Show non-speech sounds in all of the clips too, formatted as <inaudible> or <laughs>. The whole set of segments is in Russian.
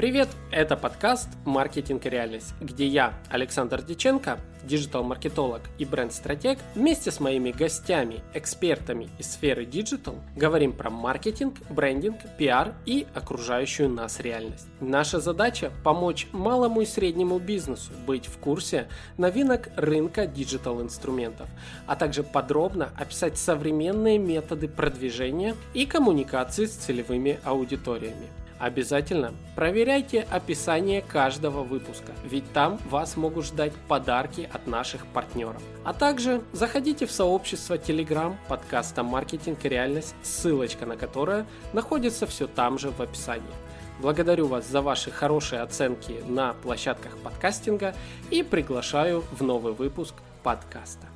Привет! Это подкаст «Маркетинг и реальность», где я, Александр Диченко, digital-маркетолог и бренд-стратег, вместе с моими гостями, экспертами из сферы digital, говорим про маркетинг, брендинг, пиар и окружающую нас реальность. Наша задача – помочь малому и среднему бизнесу быть в курсе новинок рынка digital-инструментов, а также подробно описать современные методы продвижения и коммуникации с целевыми аудиториями. Обязательно проверяйте описание каждого выпуска, ведь там вас могут ждать подарки от наших партнеров. А также заходите в сообщество Telegram подкаста «Маркетинг и реальность», ссылочка на которое находится все там же в описании. Благодарю вас за ваши хорошие оценки на площадках подкастинга и приглашаю в новый выпуск подкаста.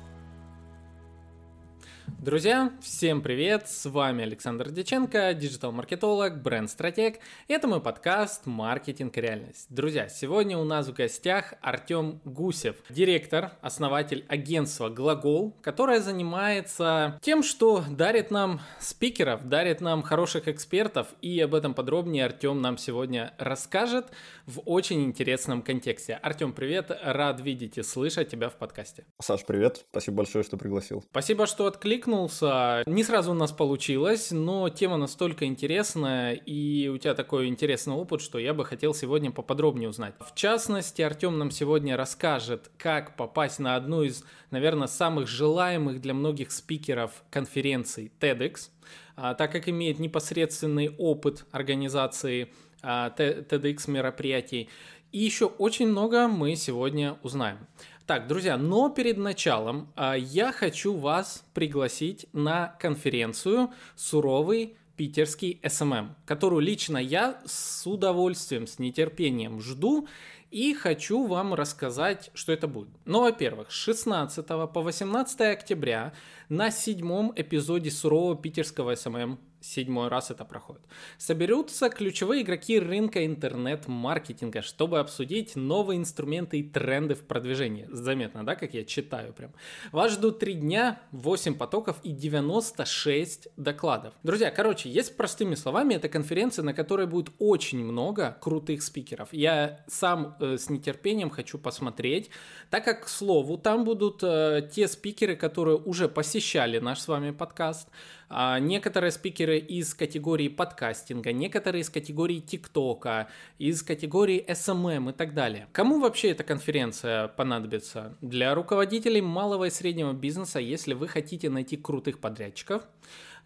Друзья, всем привет! С вами Александр Деченко, диджитал-маркетолог, бренд-стратег. И это мой подкаст «Маркетинг реальность». Друзья, сегодня у нас в гостях Артем Гусев, директор, основатель агентства «Глагол», которое занимается тем, что дарит нам спикеров, дарит нам хороших экспертов. И об этом подробнее Артем нам сегодня расскажет в очень интересном контексте. Артем, привет! Рад видеть и слышать тебя в подкасте. Саш, привет! Спасибо большое, что пригласил. Спасибо, что откликнулся. Не сразу у нас получилось, но тема настолько интересная, и у тебя такой интересный опыт, что я бы хотел сегодня поподробнее узнать. В частности, Артем нам сегодня расскажет, как попасть на одну из, наверное, самых желаемых для многих спикеров конференций TEDx, а, так как имеет непосредственный опыт организации TEDx мероприятий. И еще очень много мы сегодня узнаем. Так, друзья, но перед началом а, я хочу вас пригласить на конференцию «Суровый питерский SMM», которую лично я с удовольствием, с нетерпением жду и хочу вам рассказать, что это будет. Ну, во-первых, с 16 по 18 октября на седьмом эпизоде «Сурового питерского SMM» седьмой раз это проходит. Соберутся ключевые игроки рынка интернет-маркетинга, чтобы обсудить новые инструменты и тренды в продвижении. Заметно, да, как я читаю прям. Вас ждут три дня, 8 потоков и 96 докладов. Друзья, короче, есть простыми словами, это конференция, на которой будет очень много крутых спикеров. Я сам э, с нетерпением хочу посмотреть, так как, к слову, там будут э, те спикеры, которые уже посещали наш с вами подкаст, а некоторые спикеры из категории подкастинга, некоторые из категории ТикТока, из категории SMM и так далее. Кому вообще эта конференция понадобится? Для руководителей малого и среднего бизнеса, если вы хотите найти крутых подрядчиков,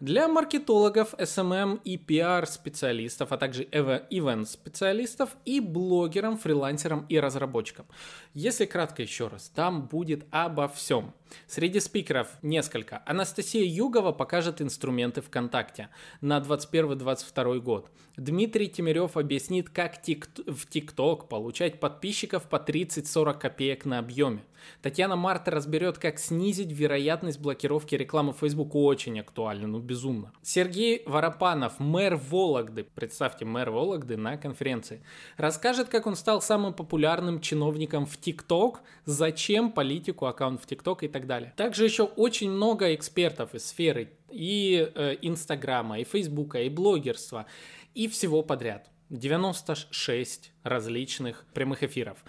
для маркетологов, SMM и PR-специалистов, а также event-специалистов и блогерам, фрилансерам и разработчикам. Если кратко еще раз, там будет обо всем. Среди спикеров несколько. Анастасия Югова покажет инструменты ВКонтакте на 21-22 год. Дмитрий Тимирев объяснит, как тик в ТикТок получать подписчиков по 30-40 копеек на объеме. Татьяна Марта разберет, как снизить вероятность блокировки рекламы Facebook. Очень актуально, ну безумно. Сергей Воропанов, мэр Вологды, представьте, мэр Вологды на конференции, расскажет, как он стал самым популярным чиновником в ТикТок, зачем политику аккаунт в ТикТок и так далее. Также еще очень много экспертов из сферы и э, Инстаграма, и Фейсбука, и блогерства, и всего подряд. 96 различных прямых эфиров.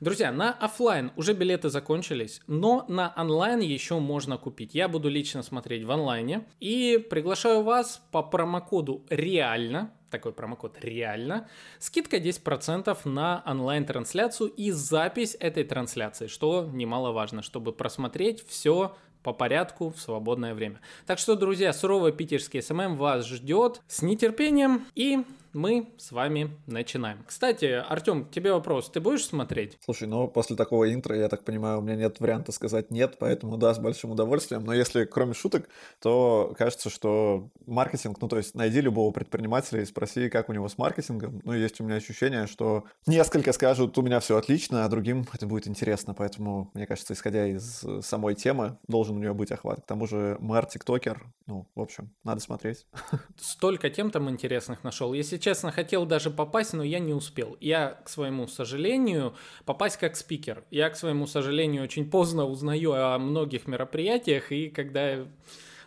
Друзья, на офлайн уже билеты закончились, но на онлайн еще можно купить. Я буду лично смотреть в онлайне и приглашаю вас по промокоду «Реально», такой промокод «Реально», скидка 10% на онлайн-трансляцию и запись этой трансляции, что немаловажно, чтобы просмотреть все по порядку в свободное время. Так что, друзья, суровый питерский SMM вас ждет с нетерпением и мы с вами начинаем. Кстати, Артем, тебе вопрос. Ты будешь смотреть? Слушай, ну после такого интро, я так понимаю, у меня нет варианта сказать нет, поэтому да, с большим удовольствием. Но если кроме шуток, то кажется, что маркетинг, ну то есть найди любого предпринимателя и спроси, как у него с маркетингом. Ну есть у меня ощущение, что несколько скажут, у меня все отлично, а другим это будет интересно. Поэтому, мне кажется, исходя из самой темы, должен у нее быть охват. К тому же мэр, тиктокер, ну, в общем, надо смотреть. <laughs> Столько тем там интересных нашел. Если честно, хотел даже попасть, но я не успел. Я, к своему сожалению, попасть как спикер. Я, к своему сожалению, очень поздно узнаю о многих мероприятиях, и когда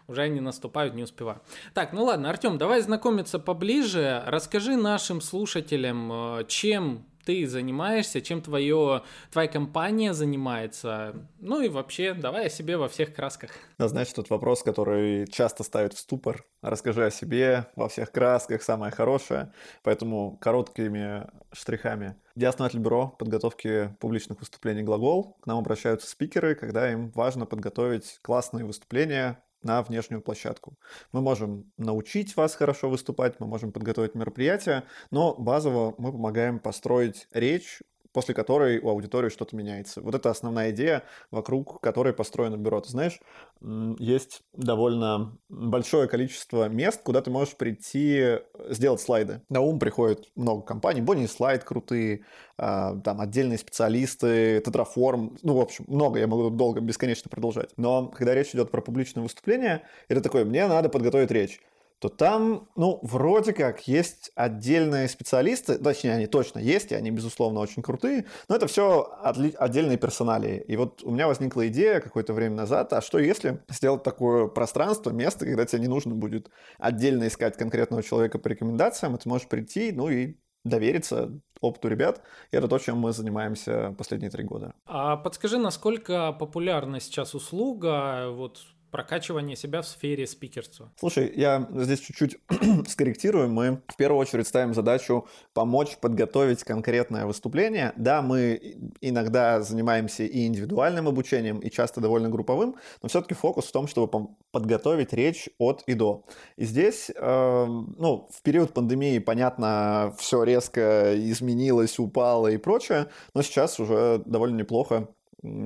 уже они наступают, не успеваю. Так, ну ладно, Артем, давай знакомиться поближе. Расскажи нашим слушателям, э, чем ты занимаешься, чем твое, твоя компания занимается. Ну и вообще, давай о себе во всех красках. Да, знаешь, тот вопрос, который часто ставит в ступор. Расскажи о себе во всех красках, самое хорошее. Поэтому короткими штрихами. Я основатель бюро подготовки публичных выступлений «Глагол». К нам обращаются спикеры, когда им важно подготовить классные выступления на внешнюю площадку. Мы можем научить вас хорошо выступать, мы можем подготовить мероприятие, но базово мы помогаем построить речь после которой у аудитории что-то меняется. Вот это основная идея, вокруг которой построено бюро. Ты знаешь, есть довольно большое количество мест, куда ты можешь прийти сделать слайды. На ум приходит много компаний, Бонни слайд крутые, а, там отдельные специалисты, Тетраформ, ну, в общем, много, я могу долго, бесконечно продолжать. Но когда речь идет про публичное выступление, это такое, мне надо подготовить речь то там, ну, вроде как есть отдельные специалисты, точнее, они точно есть, и они, безусловно, очень крутые, но это все отли- отдельные персоналии. И вот у меня возникла идея какое-то время назад, а что если сделать такое пространство, место, когда тебе не нужно будет отдельно искать конкретного человека по рекомендациям, и ты можешь прийти, ну и довериться опыту ребят. И это то, чем мы занимаемся последние три года. А подскажи, насколько популярна сейчас услуга вот прокачивание себя в сфере спикерства? Слушай, я здесь чуть-чуть <clears throat> скорректирую. Мы в первую очередь ставим задачу помочь подготовить конкретное выступление. Да, мы иногда занимаемся и индивидуальным обучением, и часто довольно групповым, но все-таки фокус в том, чтобы подготовить речь от и до. И здесь, э, ну, в период пандемии, понятно, все резко изменилось, упало и прочее, но сейчас уже довольно неплохо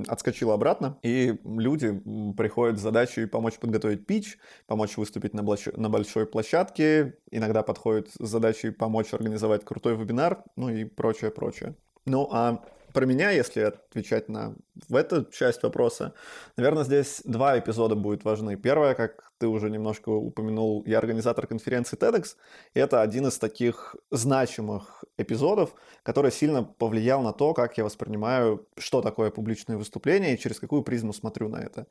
отскочил обратно, и люди приходят с задачей помочь подготовить пич, помочь выступить на, блоч... на большой площадке, иногда подходят с задачей помочь организовать крутой вебинар, ну и прочее, прочее. Ну а про меня, если отвечать на в эту часть вопроса, наверное, здесь два эпизода будут важны. Первое, как ты уже немножко упомянул, я организатор конференции TEDx, и это один из таких значимых эпизодов, который сильно повлиял на то, как я воспринимаю, что такое публичное выступление и через какую призму смотрю на это.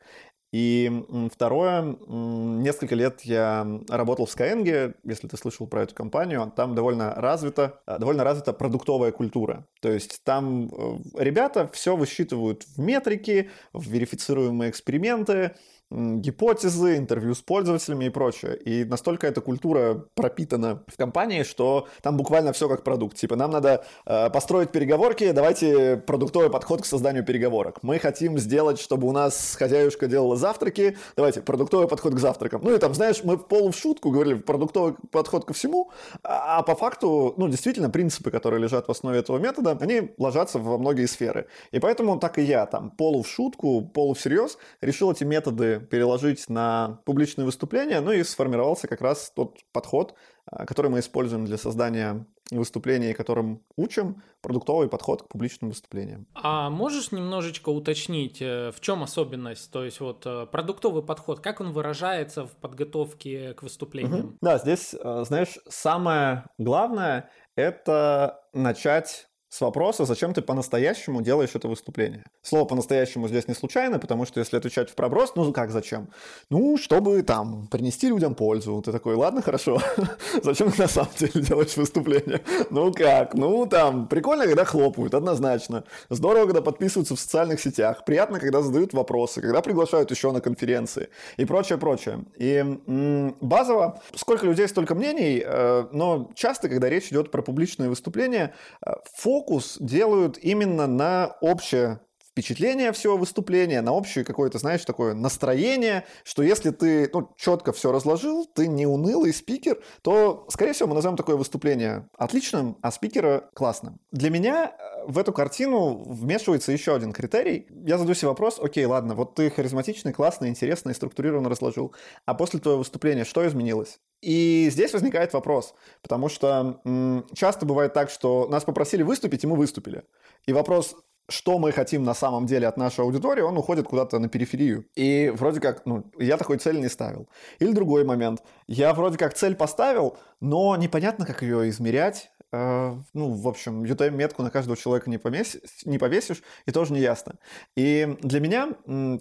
И второе, несколько лет я работал в Skyeng, если ты слышал про эту компанию, там довольно развита, довольно развита продуктовая культура. То есть там э, ребята все высчитывают в метрики, в верифицируемые эксперименты, гипотезы, интервью с пользователями и прочее. И настолько эта культура пропитана в компании, что там буквально все как продукт. Типа, нам надо э, построить переговорки, давайте продуктовый подход к созданию переговорок. Мы хотим сделать, чтобы у нас хозяюшка делала завтраки, давайте продуктовый подход к завтракам. Ну и там, знаешь, мы в полу в шутку говорили продуктовый подход ко всему, а, а по факту, ну, действительно, принципы, которые лежат в основе этого метода, они ложатся во многие сферы. И поэтому так и я там полу в шутку, полу всерьез решил эти методы переложить на публичные выступления, ну и сформировался как раз тот подход, а, который мы используем для создания выступлений, которым учим, продуктовый подход к публичным выступлениям. А можешь немножечко уточнить, э, в чем особенность? То есть вот э, продуктовый подход, как он выражается в подготовке к выступлениям? Угу. Да, здесь, э, знаешь, самое главное – это начать с вопроса, зачем ты по-настоящему делаешь это выступление. Слово по-настоящему здесь не случайно, потому что если отвечать в проброс, ну как зачем? Ну, чтобы там принести людям пользу. Ты такой, ладно, хорошо, <laughs> зачем ты на самом деле делаешь выступление? <laughs> Ну как? Ну там, прикольно, когда хлопают, однозначно. Здорово, когда подписываются в социальных сетях. Приятно, когда задают вопросы, когда приглашают еще на конференции и прочее, прочее. И базово, сколько людей, столько мнений, э, но часто, когда речь идет про публичные выступления, э, фокус делают именно на общее впечатление всего выступления, на общее какое-то, знаешь, такое настроение, что если ты ну, четко все разложил, ты не унылый спикер, то, скорее всего, мы назовем такое выступление отличным, а спикера классным. Для меня э, в эту картину вмешивается еще один критерий. Я задаю себе вопрос, окей, ладно, вот ты харизматичный, классный, интересный, структурированно разложил, а после твоего выступления что изменилось? И здесь возникает вопрос, потому что м, часто бывает так, что нас попросили выступить, и мы выступили. И вопрос, что мы хотим на самом деле от нашей аудитории, он уходит куда-то на периферию. И вроде как, ну, я такой цели не ставил. Или другой момент. Я вроде как цель поставил, но непонятно, как ее измерять. Э, ну, в общем, UTM-метку на каждого человека не, помесь, не повесишь, и тоже не ясно. И для меня,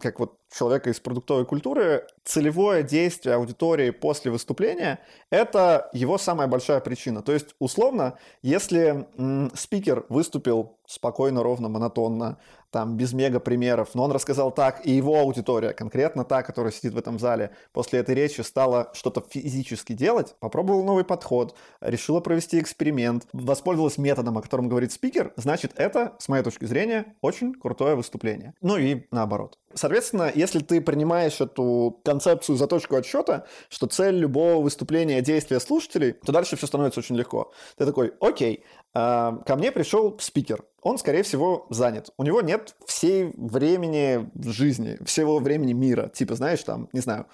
как вот человека из продуктовой культуры, целевое действие аудитории после выступления – это его самая большая причина. То есть, условно, если м, спикер выступил спокойно, ровно, монотонно, там, без мега примеров, но он рассказал так, и его аудитория, конкретно та, которая сидит в этом зале, после этой речи стала что-то физически делать, попробовала новый подход, решила провести эксперимент, воспользовалась методом, о котором говорит спикер, значит, это, с моей точки зрения, очень крутое выступление. Ну и наоборот. Соответственно, если ты принимаешь эту концепцию за точку отсчета, что цель любого выступления – действия слушателей, то дальше все становится очень легко. Ты такой, окей, а, ко мне пришел спикер. Он, скорее всего, занят. У него нет всей времени жизни, всего времени мира. Типа, знаешь, там, не знаю,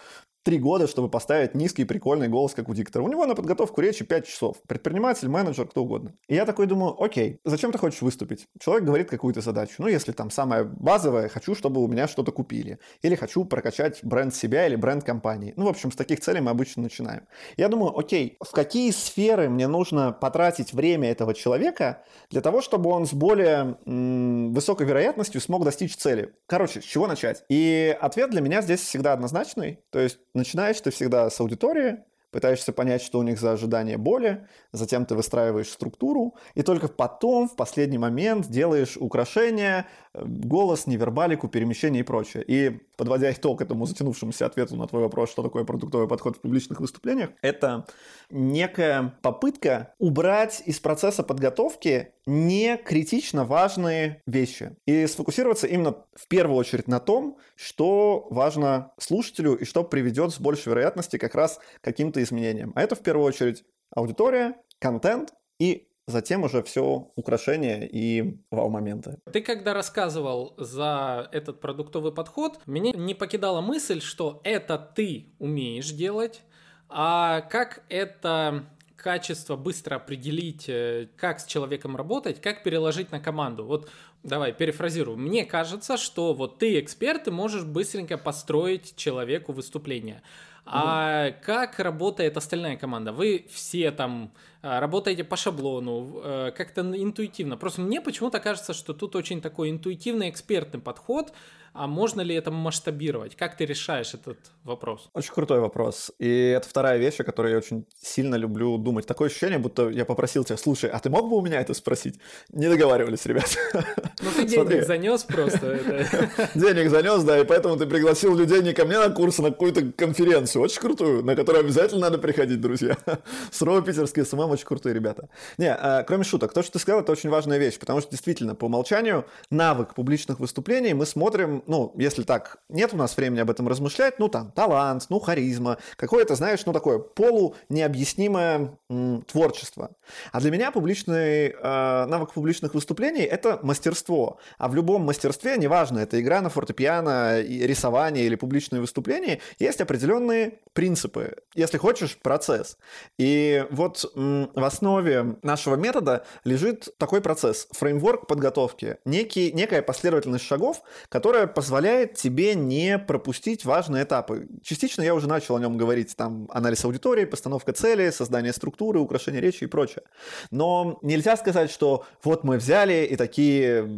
три года, чтобы поставить низкий прикольный голос, как у диктора. У него на подготовку речи 5 часов. Предприниматель, менеджер, кто угодно. И я такой думаю, окей, зачем ты хочешь выступить? Человек говорит какую-то задачу. Ну, если там самая базовая, хочу, чтобы у меня что-то купили. Или хочу прокачать бренд себя или бренд компании. Ну, в общем, с таких целей мы обычно начинаем. Я думаю, окей, в какие сферы мне нужно потратить время этого человека для того, чтобы он с более м- высокой вероятностью смог достичь цели? Короче, с чего начать? И ответ для меня здесь всегда однозначный. То есть Начинаешь ты всегда с аудитории, пытаешься понять, что у них за ожидание боли, затем ты выстраиваешь структуру, и только потом, в последний момент, делаешь украшения, э, голос, невербалику, перемещение и прочее. И подводя итог этому затянувшемуся ответу на твой вопрос, что такое продуктовый подход в публичных выступлениях, это некая попытка убрать из процесса подготовки не критично важные вещи и сфокусироваться именно в первую очередь на том, что важно слушателю и что приведет с большей вероятностью как раз к каким-то изменениям. А это в первую очередь аудитория, контент и затем уже все украшения и вау-моменты. Ты когда рассказывал за этот продуктовый подход, меня не покидала мысль, что это ты умеешь делать, а как это качество быстро определить, э, как с человеком работать, как переложить на команду. Вот давай перефразирую. Мне кажется, что вот ты эксперт, ты можешь быстренько построить человеку выступление. А mm. как работает остальная команда? Вы все там работаете по шаблону, э, как-то интуитивно. Просто мне почему-то кажется, что тут очень такой интуитивный экспертный подход, а можно ли это масштабировать? Как ты решаешь этот вопрос? Очень крутой вопрос. И это вторая вещь, о которой я очень сильно люблю думать. Такое ощущение, будто я попросил тебя, слушай, а ты мог бы у меня это спросить? Не договаривались, ребят. Ну ты денег занес просто. <laughs> Денег занес, да, и поэтому ты пригласил людей не ко мне на курс, а на какую-то конференцию, очень крутую, на которую обязательно надо приходить, друзья. <laughs> Суровый питерский SMM очень крутые ребята. Не, а, кроме шуток, то, что ты сказал, это очень важная вещь, потому что действительно, по умолчанию, навык публичных выступлений мы смотрим ну, если так, нет у нас времени об этом размышлять, ну, там, талант, ну, харизма, какое-то, знаешь, ну, такое полу-необъяснимое м, творчество. А для меня публичный, э, навык публичных выступлений – это мастерство. А в любом мастерстве, неважно, это игра на фортепиано, рисование или публичные выступления, есть определенные принципы, если хочешь, процесс. И вот м, в основе нашего метода лежит такой процесс, фреймворк подготовки, некий, некая последовательность шагов, которая позволяет тебе не пропустить важные этапы. Частично я уже начал о нем говорить, там анализ аудитории, постановка цели, создание структуры, украшение речи и прочее. Но нельзя сказать, что вот мы взяли и такие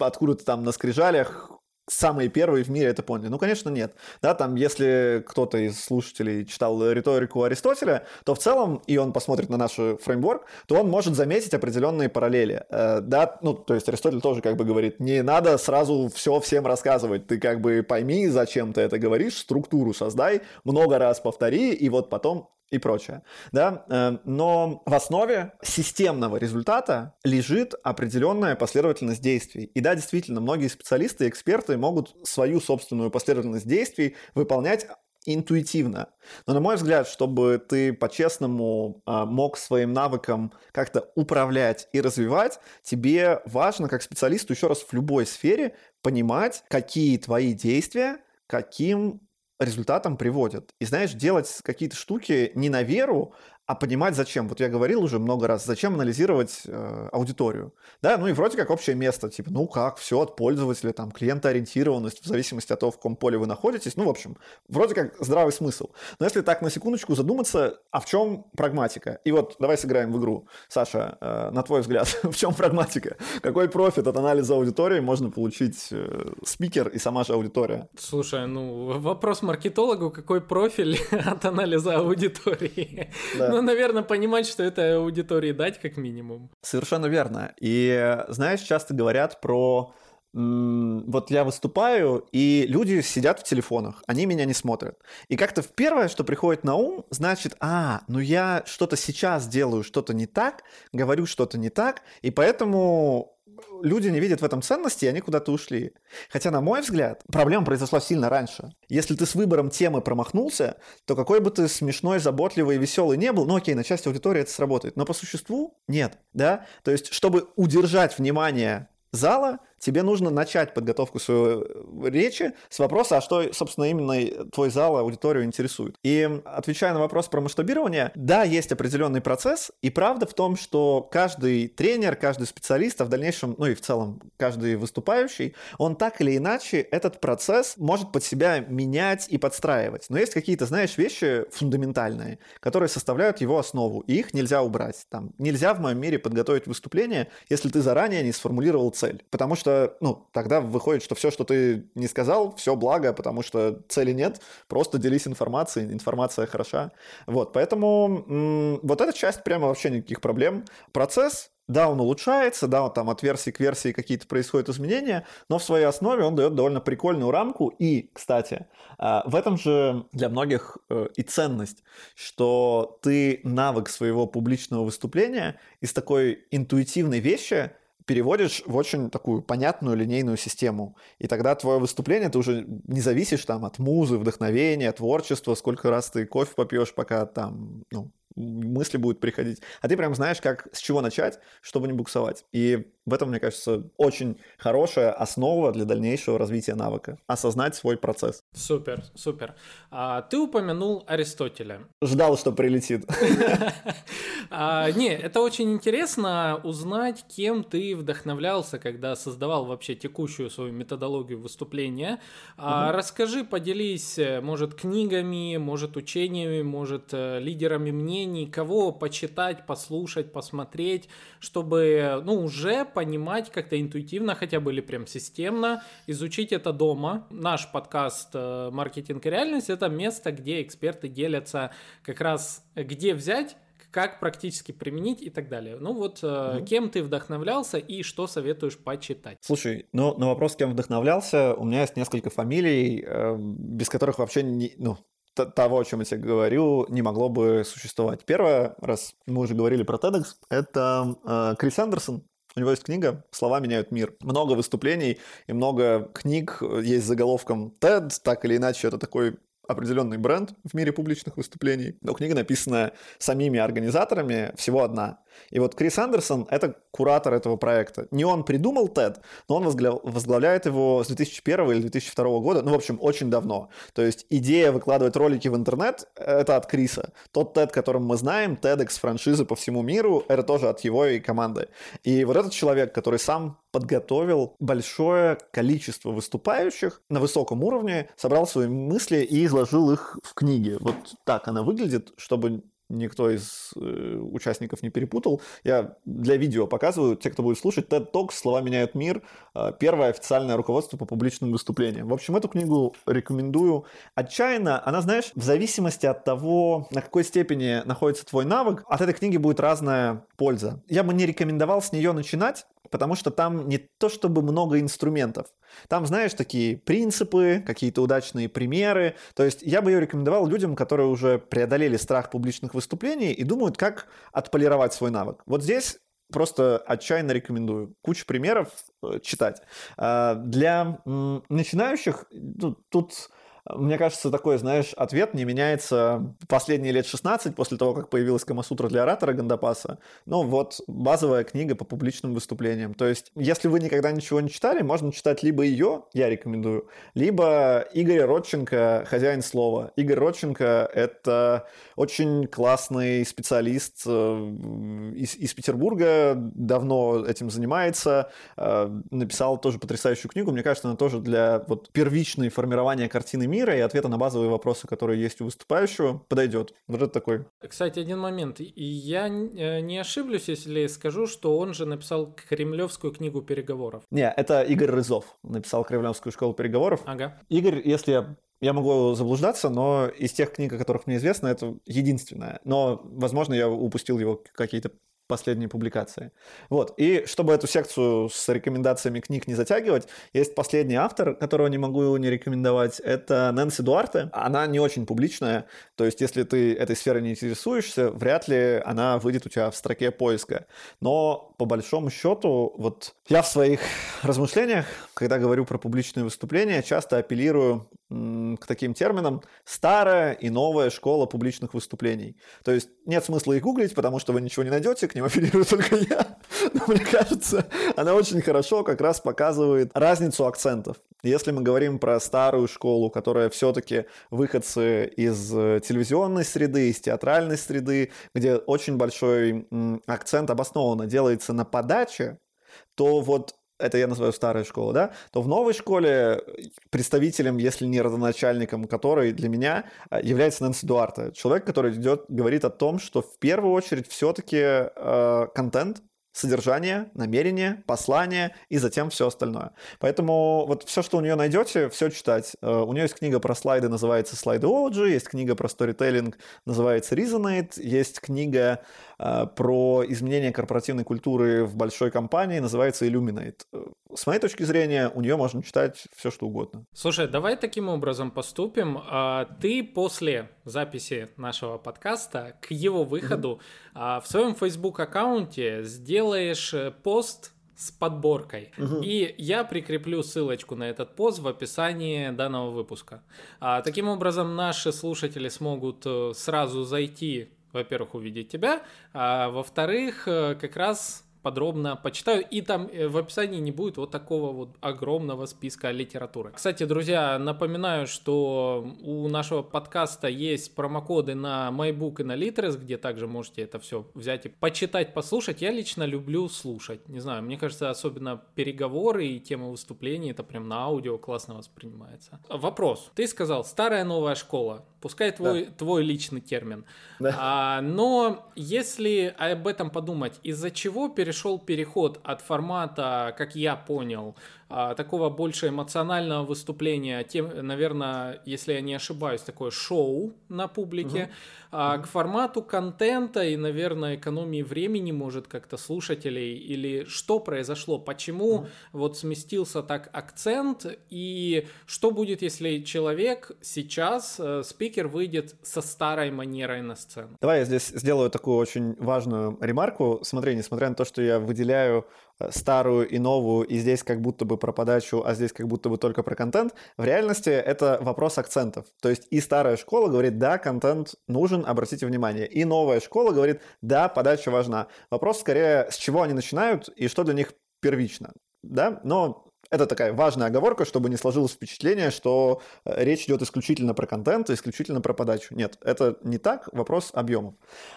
откуда-то там на скрижалях самые первые в мире это поняли? Ну, конечно, нет. Да, там, если кто-то из слушателей читал риторику Аристотеля, то в целом, и он посмотрит на наш фреймворк, то он может заметить определенные параллели. Э, да, ну, то есть Аристотель тоже как бы говорит, не надо сразу все всем рассказывать, ты как бы пойми, зачем ты это говоришь, структуру создай, много раз повтори, и вот потом и прочее. Да? Э, но в основе системного результата лежит определенная последовательность действий. И да, действительно, многие специалисты и эксперты могут свою собственную последовательность действий выполнять интуитивно. Но, на мой взгляд, чтобы ты по-честному э, мог своим навыкам как-то управлять и развивать, тебе важно, как специалисту, еще раз в любой сфере, понимать, какие твои действия каким результатам приводят. И знаешь, делать какие-то штуки не на веру, а понимать зачем. Вот я говорил уже много раз, зачем анализировать э, аудиторию. Да, ну и вроде как общее место, типа, ну как, все от пользователя, там, клиентоориентированность, в зависимости от того, в каком поле вы находитесь. Ну, в общем, вроде как здравый смысл. Но если так на секундочку задуматься, а в чем прагматика? И вот давай сыграем в игру. Саша, э, на твой взгляд, <laughs> в чем прагматика? Какой профит от анализа аудитории можно получить э, спикер и сама же аудитория? Слушай, ну, вопрос маркетологу, какой профиль <laughs> от анализа аудитории? Да. Ну, наверное, понимать, что это аудитории дать как минимум. Совершенно верно. И знаешь, часто говорят про вот я выступаю, и люди сидят в телефонах, они меня не смотрят. И как-то первое, что приходит на ум, значит, а, ну я что-то сейчас делаю, что-то не так, говорю что-то не так, и поэтому люди не видят в этом ценности, и они куда-то ушли. Хотя, на мой взгляд, проблема произошла сильно раньше. Если ты с выбором темы промахнулся, то какой бы ты смешной, заботливый веселый не был, ну окей, на части аудитории это сработает, но по существу нет, да? То есть, чтобы удержать внимание зала, тебе нужно начать подготовку своей э, речи с вопроса, а что, собственно, именно твой зал, аудиторию интересует. И отвечая на вопрос про масштабирование, да, есть определенный процесс, и правда в том, что каждый тренер, каждый специалист, а в дальнейшем, ну и в целом каждый выступающий, он так или иначе этот процесс может под себя менять и подстраивать. Но есть какие-то, знаешь, вещи фундаментальные, которые составляют его основу, и их нельзя убрать. Там нельзя в моем мире подготовить выступление, если ты заранее не сформулировал цель. Потому что ну, тогда выходит, что все, что ты не сказал, все благо, потому что цели нет, просто делись информацией, информация хороша. Вот, поэтому м- вот эта часть прямо вообще никаких проблем. Процесс, да, он улучшается, да, там от версии к версии какие-то происходят изменения, но в своей основе он дает довольно прикольную рамку. И, кстати, а, в этом же для многих э, и ценность, что ты навык своего публичного выступления из такой интуитивной вещи – переводишь в очень такую понятную линейную систему. И тогда твое выступление, ты уже не зависишь там от музы, вдохновения, творчества, сколько раз ты кофе попьешь, пока там, ну, мысли будут приходить. А ты прям знаешь, как, с чего начать, чтобы не буксовать. И в этом, мне кажется, очень хорошая основа для дальнейшего развития навыка. Осознать свой процесс. Супер, супер. А, ты упомянул Аристотеля. Ждал, что прилетит. <laughs> А, не, это очень интересно узнать, кем ты вдохновлялся, когда создавал вообще текущую свою методологию выступления. А, расскажи, поделись, может, книгами, может, учениями, может, э, лидерами мнений, кого почитать, послушать, посмотреть, чтобы, ну, уже понимать как-то интуитивно хотя бы или прям системно, изучить это дома. Наш подкаст э, «Маркетинг и реальность» — это место, где эксперты делятся как раз, где взять как практически применить и так далее. Ну вот, mm кем ты вдохновлялся и что советуешь почитать? Слушай, ну на вопрос, кем вдохновлялся, у меня есть несколько фамилий, э, без которых вообще не, ну, того, о чем я тебе говорю, не могло бы существовать. Первое, раз мы уже говорили про TEDx, это э, Крис Андерсон, у него есть книга «Слова меняют мир». Много выступлений и много книг есть с заголовком TED, так или иначе это такой определенный бренд в мире публичных выступлений, но книга написана самими организаторами, всего одна. И вот Крис Андерсон — это куратор этого проекта. Не он придумал TED, но он возглавляет его с 2001 или 2002 года, ну, в общем, очень давно. То есть идея выкладывать ролики в интернет — это от Криса. Тот TED, которым мы знаем, TEDx франшизы по всему миру, это тоже от его и команды. И вот этот человек, который сам подготовил большое количество выступающих на высоком уровне, собрал свои мысли и изложил их в книге. Вот так она выглядит, чтобы никто из э, участников не перепутал. Я для видео показываю, те, кто будет слушать, TED Talk «Слова меняют мир», э, первое официальное руководство по публичным выступлениям. В общем, эту книгу рекомендую отчаянно. Она, знаешь, в зависимости от того, на какой степени находится твой навык, от этой книги будет разная польза. Я бы не рекомендовал с нее начинать, потому что там не то чтобы много инструментов. Там, знаешь, такие принципы, какие-то удачные примеры. То есть я бы ее рекомендовал людям, которые уже преодолели страх публичных выступлений и думают, как отполировать свой навык. Вот здесь просто отчаянно рекомендую. Кучу примеров э, читать. А, для начинающих ну, тут мне кажется, такой, знаешь, ответ не меняется последние лет 16 после того, как появилась Камасутра для оратора Гандапаса. Ну, вот базовая книга по публичным выступлениям. То есть, если вы никогда ничего не читали, можно читать либо ее, я рекомендую, либо Игорь Родченко «Хозяин слова». Игорь Родченко — это очень классный специалист э, из, из Петербурга, давно этим занимается, э, написал тоже потрясающую книгу. Мне кажется, она тоже для вот первичной формирования картины мира и ответа на базовые вопросы, которые есть у выступающего, подойдет. Вот это такой. Кстати, один момент. Я э, не ошиблюсь, если скажу, что он же написал кремлевскую книгу переговоров. Не, это Игорь Рызов написал Кремлевскую школу переговоров. Ага. Игорь, если я я могу заблуждаться, но из тех книг, о которых мне известно, это единственное. Но, возможно, я упустил его какие-то последние публикации. Вот. И чтобы эту секцию с рекомендациями книг не затягивать, есть последний автор, которого не могу не рекомендовать. Это Нэнси Дуарте. Она не очень публичная, то есть если ты этой сферой не интересуешься, вряд ли она выйдет у тебя в строке поиска. Но по большому счету, вот я в своих размышлениях, когда говорю про публичные выступления, часто апеллирую к таким терминам старая и новая школа публичных выступлений. То есть нет смысла их гуглить, потому что вы ничего не найдете, к ним апеллирую <laughs> только я. Но мне кажется, она очень хорошо как раз показывает разницу акцентов. Если мы говорим про старую школу, которая все-таки выходцы из телевизионной среды, из театральной среды, где очень большой акцент обоснованно делается на подаче, то вот это я называю старая школа, да, то в новой школе представителем, если не родоначальником которой для меня а, является Нэнси Дуарта. Человек, который идет, говорит о том, что в первую очередь все-таки э, контент, содержание, намерение, послание и затем все остальное. Поэтому вот все, что у нее найдете, все читать. Э, у нее есть книга про слайды, называется Slideology, есть книга про сторителлинг, называется Resonate, есть книга э, про изменение корпоративной культуры в большой компании, называется Illuminate. Э, с моей точки зрения, у нее можно читать все, что угодно. Слушай, давай таким образом поступим. А, ты после записи нашего подкаста к его выходу mm-hmm. в своем Facebook аккаунте сделаешь э, пост с подборкой. Угу. И я прикреплю ссылочку на этот пост в описании данного выпуска. А, таким образом, наши слушатели смогут э, сразу зайти, во-первых, увидеть тебя, а во-вторых, э, как раз подробно почитаю. И там э, в описании не будет вот такого вот огромного списка литературы. Кстати, друзья, напоминаю, что у нашего подкаста есть промокоды на MyBook и на Litres, где также можете это все взять и почитать, послушать. Я лично люблю слушать. Не знаю, мне кажется, особенно переговоры и тема выступлений, это прям на аудио классно воспринимается. Вопрос. Ты сказал, старая новая школа. Пускай твой, да. твой личный термин. Да. А, но если об этом подумать, из-за чего перешел переход от формата, как я понял, а, такого больше эмоционального выступления, тем, наверное, если я не ошибаюсь, такое шоу на публике, угу. а, к формату контента и, наверное, экономии времени, может, как-то слушателей, или что произошло, почему угу. вот сместился так акцент, и что будет, если человек сейчас, э, спикер, выйдет со старой манерой на сцену? Давай я здесь сделаю такую очень важную ремарку. Смотри, несмотря на то, что я выделяю старую и новую, и здесь как будто бы про подачу, а здесь как будто бы только про контент, в реальности это вопрос акцентов. То есть и старая школа говорит, да, контент нужен, обратите внимание. И новая школа говорит, да, подача важна. Вопрос скорее, с чего они начинают и что для них первично. Да, но это такая важная оговорка, чтобы не сложилось впечатление, что э, речь идет исключительно про контент, исключительно про подачу. Нет, это не так, вопрос объемов.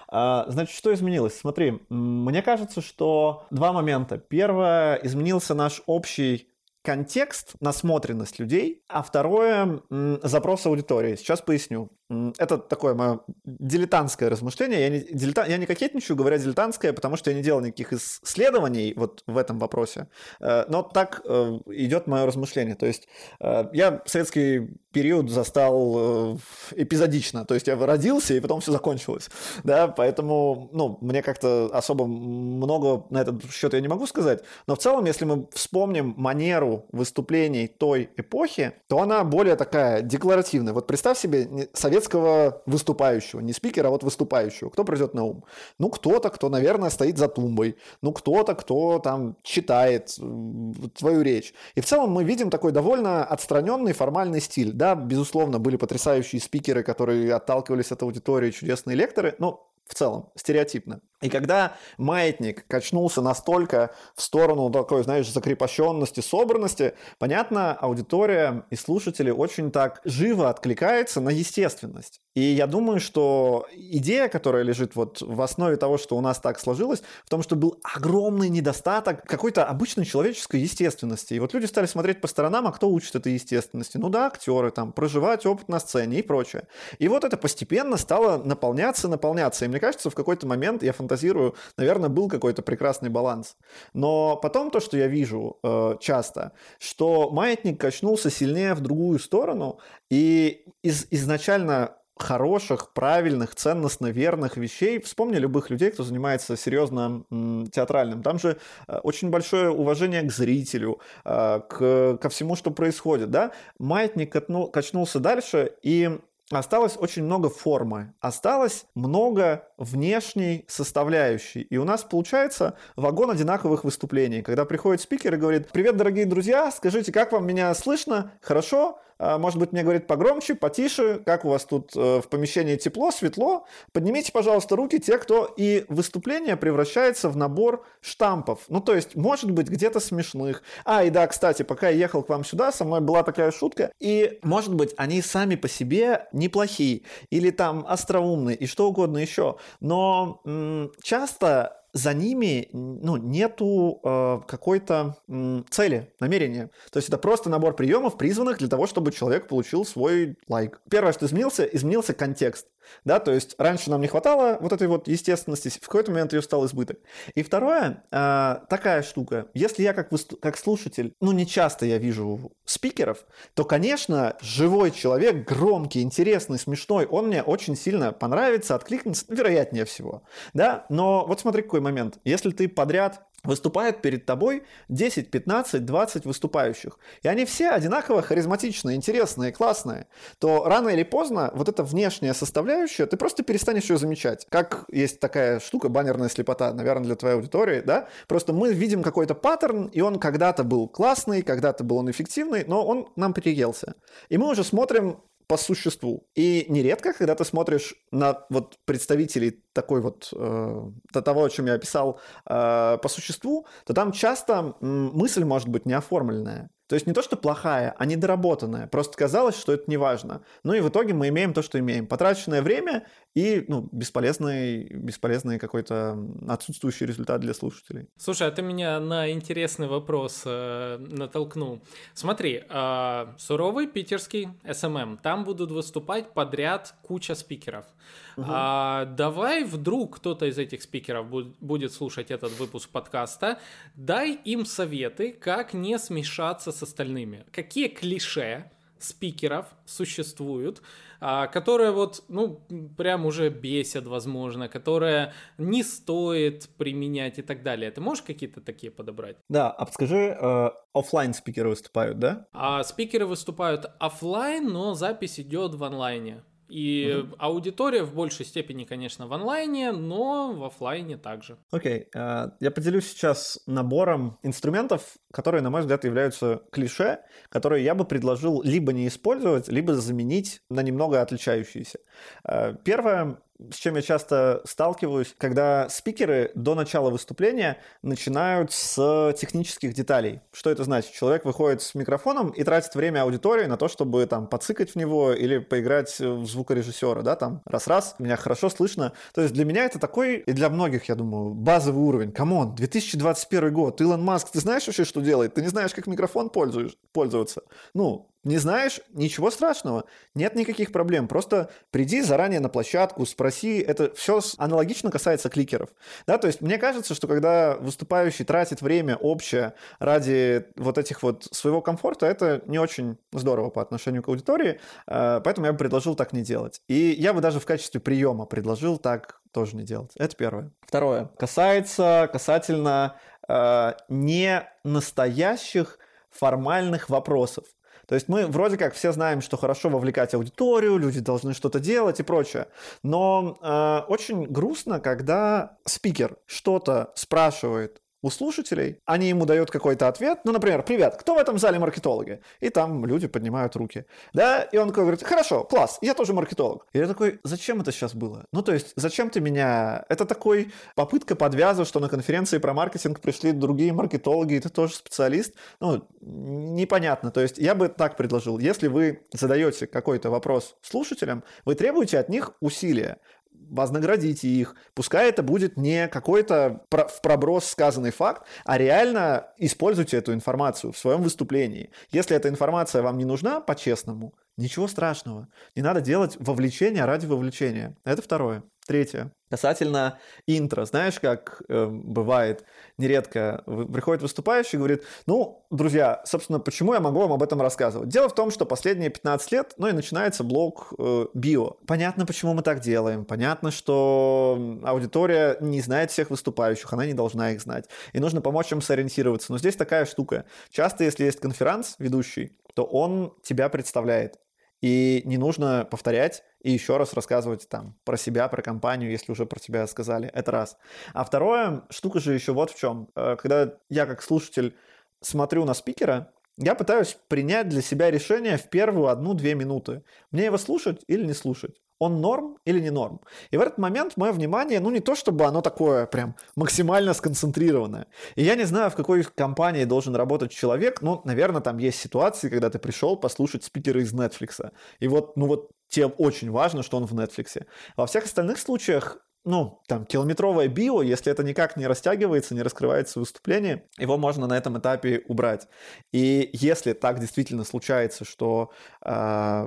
А, значит, что изменилось? Смотри, мне кажется, что два момента. Первое, изменился наш общий контекст, насмотренность людей, а второе – запрос аудитории. Сейчас поясню. Это такое мое дилетантское размышление. Я не, дилета... я не кокетничаю, говоря дилетантское, потому что я не делал никаких исследований вот в этом вопросе. Э, но так э, идет мое размышление. То есть э, я советский период застал эпизодично. То есть я родился, и потом все закончилось. <laughs> Да, поэтому ну, мне как-то особо много на этот счет я не могу сказать. Но в целом, если мы вспомним манеру выступлений той эпохи, то она более такая декларативная. Вот представь себе совет советского выступающего, не спикера, а вот выступающего. Кто придет на ум? Ну, кто-то, кто, наверное, стоит за тумбой. Ну, кто-то, кто там читает твою речь. И в целом мы видим такой довольно отстраненный формальный стиль. Да, безусловно, были потрясающие спикеры, которые отталкивались от аудитории, чудесные лекторы, но в целом, стереотипно. И когда маятник качнулся настолько в сторону такой, знаешь, закрепощенности, собранности, понятно, аудитория и слушатели очень так живо откликается на естественность. И я думаю, что идея, которая лежит вот в основе того, что у нас так сложилось, в том, что был огромный недостаток какой-то обычной человеческой естественности. И вот люди стали смотреть по сторонам, а кто учит этой естественности? Ну да, актеры, там, проживать опыт на сцене и прочее. И вот это постепенно стало наполняться, наполняться. И мне кажется, в какой-то момент я фантазирую, наверное, был какой-то прекрасный баланс. Но потом то, что я вижу э, часто, что маятник качнулся сильнее в другую сторону, и из, изначально хороших, правильных, ценностно верных вещей. Вспомни любых людей, кто занимается серьезно театральным. Там же э, очень большое уважение к зрителю, э, к, ко всему, что происходит. Да? Маятник качнулся дальше, и Осталось очень много формы, осталось много внешней составляющей. И у нас получается вагон одинаковых выступлений. Когда приходит спикер и говорит, привет, дорогие друзья, скажите, как вам меня слышно? Хорошо? А, может быть, мне говорит погромче, потише, как у вас тут э, в помещении тепло, светло. Поднимите, пожалуйста, руки те, кто и выступление превращается в набор штампов. Ну, то есть, может быть, где-то смешных. А, и да, кстати, пока я ехал к вам сюда, со мной была такая шутка. И, может быть, они сами по себе неплохие. Или там остроумные, и что угодно еще. Но м- часто за ними ну, нету э, какой-то м, цели, намерения. То есть это просто набор приемов, призванных для того, чтобы человек получил свой лайк. Первое, что изменился, изменился контекст. Да, то есть раньше нам не хватало вот этой вот естественности, в какой-то момент ее стал избыток. И второе, э, такая штука, если я как, как слушатель, ну не часто я вижу спикеров, то, конечно, живой человек, громкий, интересный, смешной, он мне очень сильно понравится, откликнется, вероятнее всего. Да, но вот смотри какой момент. Если ты подряд выступает перед тобой 10, 15, 20 выступающих, и они все одинаково харизматичные, интересные, классные, то рано или поздно вот эта внешняя составляющая, ты просто перестанешь ее замечать. Как есть такая штука, баннерная слепота, наверное, для твоей аудитории, да? Просто мы видим какой-то паттерн, и он когда-то был классный, когда-то был он эффективный, но он нам переелся. И мы уже смотрим по существу. И нередко, когда ты смотришь на вот представителей такой вот э, того, о чем я описал, э, по существу, то там часто мысль может быть неоформленная. То есть не то, что плохая, а недоработанная. Просто казалось, что это не важно. Ну и в итоге мы имеем то, что имеем. Потраченное время и ну, бесполезный, бесполезный какой-то отсутствующий результат для слушателей. Слушай, а ты меня на интересный вопрос э, натолкнул. Смотри, э, суровый питерский SMM, там будут выступать подряд куча спикеров. Угу. А, давай вдруг кто-то из этих спикеров будет слушать этот выпуск подкаста, дай им советы, как не смешаться с остальными. Какие клише спикеров существуют, а, которые вот, ну, прям уже бесят, возможно, которые не стоит применять и так далее. Ты можешь какие-то такие подобрать? Да, а подскажи, э, офлайн спикеры выступают, да? А спикеры выступают офлайн, но запись идет в онлайне. И угу. аудитория в большей степени, конечно, в онлайне, но в офлайне также. Окей, okay. uh, я поделюсь сейчас набором инструментов, которые, на мой взгляд, являются клише, которые я бы предложил либо не использовать, либо заменить на немного отличающиеся. Uh, первое с чем я часто сталкиваюсь, когда спикеры до начала выступления начинают с технических деталей. Что это значит? Человек выходит с микрофоном и тратит время аудитории на то, чтобы там подсыкать в него или поиграть в звукорежиссера, да, там раз-раз, меня хорошо слышно. То есть для меня это такой, и для многих, я думаю, базовый уровень. Come on, 2021 год, Илон Маск, ты знаешь вообще, что делает? Ты не знаешь, как микрофон пользоваться? Ну, не знаешь? Ничего страшного. Нет никаких проблем. Просто приди заранее на площадку, спроси. Это все аналогично касается кликеров. Да, то есть мне кажется, что когда выступающий тратит время общее ради вот этих вот своего комфорта, это не очень здорово по отношению к аудитории. Э, поэтому я бы предложил так не делать. И я бы даже в качестве приема предложил так тоже не делать. Это первое. Второе. Касается, касательно э, не настоящих формальных вопросов. То есть мы вроде как все знаем, что хорошо вовлекать аудиторию, люди должны что-то делать и прочее. Но э, очень грустно, когда спикер что-то спрашивает у слушателей, они ему дают какой-то ответ, ну, например, «Привет, кто в этом зале маркетологи?» И там люди поднимают руки, да, и он такой говорит «Хорошо, класс, я тоже маркетолог». И я такой «Зачем это сейчас было?» Ну, то есть, зачем ты меня... Это такой попытка подвяза, что на конференции про маркетинг пришли другие маркетологи, и ты тоже специалист. Ну, непонятно. То есть, я бы так предложил, если вы задаете какой-то вопрос слушателям, вы требуете от них усилия вознаградите их. Пускай это будет не какой-то в проброс сказанный факт, а реально используйте эту информацию в своем выступлении. Если эта информация вам не нужна по-честному, ничего страшного. Не надо делать вовлечение ради вовлечения. Это второе. Третье. Касательно интро. Знаешь, как э, бывает нередко, приходит выступающий и говорит, ну, друзья, собственно, почему я могу вам об этом рассказывать? Дело в том, что последние 15 лет, ну и начинается блок э, био. Понятно, почему мы так делаем. Понятно, что аудитория не знает всех выступающих, она не должна их знать. И нужно помочь им сориентироваться. Но здесь такая штука. Часто, если есть конферанс ведущий, то он тебя представляет. И не нужно повторять и еще раз рассказывать там про себя, про компанию, если уже про тебя сказали. Это раз. А второе, штука же еще вот в чем. Э, когда я как слушатель смотрю на спикера, я пытаюсь принять для себя решение в первую одну-две минуты. Мне его слушать или не слушать он норм или не норм. И в этот момент мое внимание, ну не то чтобы оно такое прям максимально сконцентрированное. И я не знаю, в какой компании должен работать человек, но, наверное, там есть ситуации, когда ты пришел послушать спикера из Netflix. И вот, ну вот тебе очень важно, что он в Netflix. Во всех остальных случаях ну, там, километровое био, если это никак не растягивается, не раскрывается выступление, его можно на этом этапе убрать. И если так действительно случается, что э,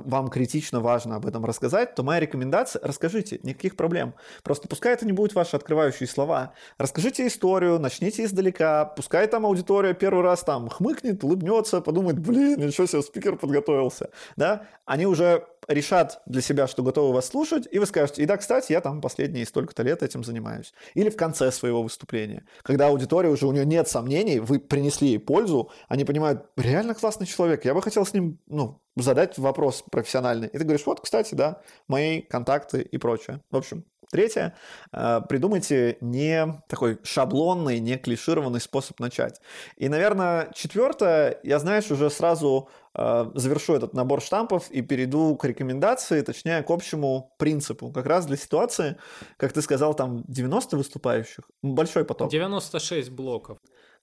вам критично важно об этом рассказать, то моя рекомендация – расскажите, никаких проблем. Просто пускай это не будут ваши открывающие слова. Расскажите историю, начните издалека, пускай там аудитория первый раз там хмыкнет, улыбнется, подумает, блин, ничего себе, спикер подготовился. Да? Они уже решат для себя, что готовы вас слушать, и вы скажете, и да, кстати, я там последние столько-то лет этим занимаюсь. Или в конце своего выступления, когда аудитория уже, у нее нет сомнений, вы принесли ей пользу, они понимают, реально классный человек, я бы хотел с ним, ну, задать вопрос профессиональный. И ты говоришь, вот, кстати, да, мои контакты и прочее. В общем, Третье, э, придумайте не такой шаблонный, не клишированный способ начать. И, наверное, четвертое, я, знаешь, уже сразу завершу этот набор штампов и перейду к рекомендации, точнее, к общему принципу. Как раз для ситуации, как ты сказал, там 90 выступающих, большой поток. 96 блоков.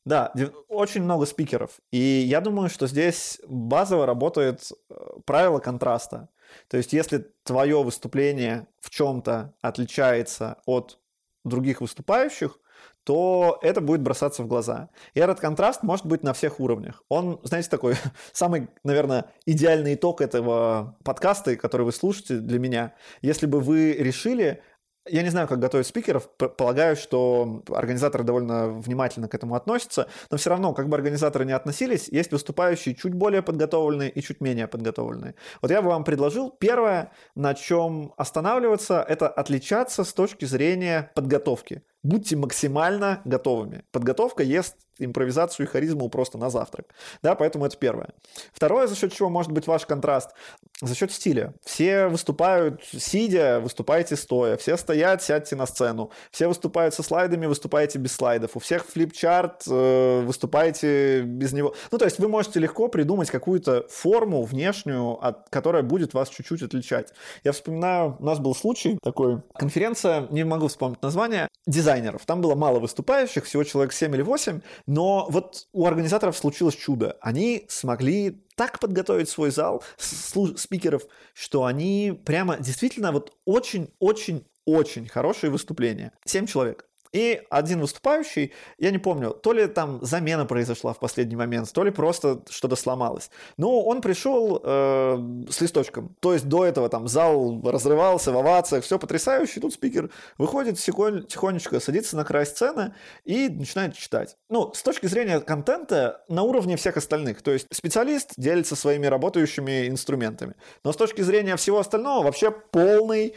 Да, очень много спикеров. И я думаю, что здесь базово работает э, правило контраста. То есть, если твое выступление в чем-то отличается от других выступающих, то это будет бросаться в глаза. И этот контраст может быть на всех уровнях. Он, знаете, такой <laughs> самый, наверное, идеальный итог этого подкаста, который вы слушаете для меня. Если бы вы решили я не знаю, как готовить спикеров, полагаю, что организаторы довольно внимательно к этому относятся, но все равно, как бы организаторы не относились, есть выступающие чуть более подготовленные и чуть менее подготовленные. Вот я бы вам предложил, первое, на чем останавливаться, это отличаться с точки зрения подготовки будьте максимально готовыми. Подготовка ест импровизацию и харизму просто на завтрак. Да, поэтому это первое. Второе, за счет чего может быть ваш контраст? За счет стиля. Все выступают сидя, выступаете стоя. Все стоят, сядьте на сцену. Все выступают со слайдами, выступаете без слайдов. У всех флипчарт, э, выступаете без него. Ну, то есть вы можете легко придумать какую-то форму внешнюю, от, которая будет вас чуть-чуть отличать. Я вспоминаю, у нас был случай такой, конференция, не могу вспомнить название, дизайнеров. Там было мало выступающих, всего человек 7 или 8, но вот у организаторов случилось чудо. Они смогли так подготовить свой зал спикеров, что они прямо действительно вот очень-очень-очень хорошие выступления. Семь человек. И один выступающий, я не помню, то ли там замена произошла в последний момент, то ли просто что-то сломалось. Но он пришел э, с листочком. То есть до этого там зал разрывался в овациях, все потрясающе. Тут спикер выходит тихонечко, садится на край сцены и начинает читать. Ну, с точки зрения контента на уровне всех остальных. То есть специалист делится своими работающими инструментами. Но с точки зрения всего остального вообще полный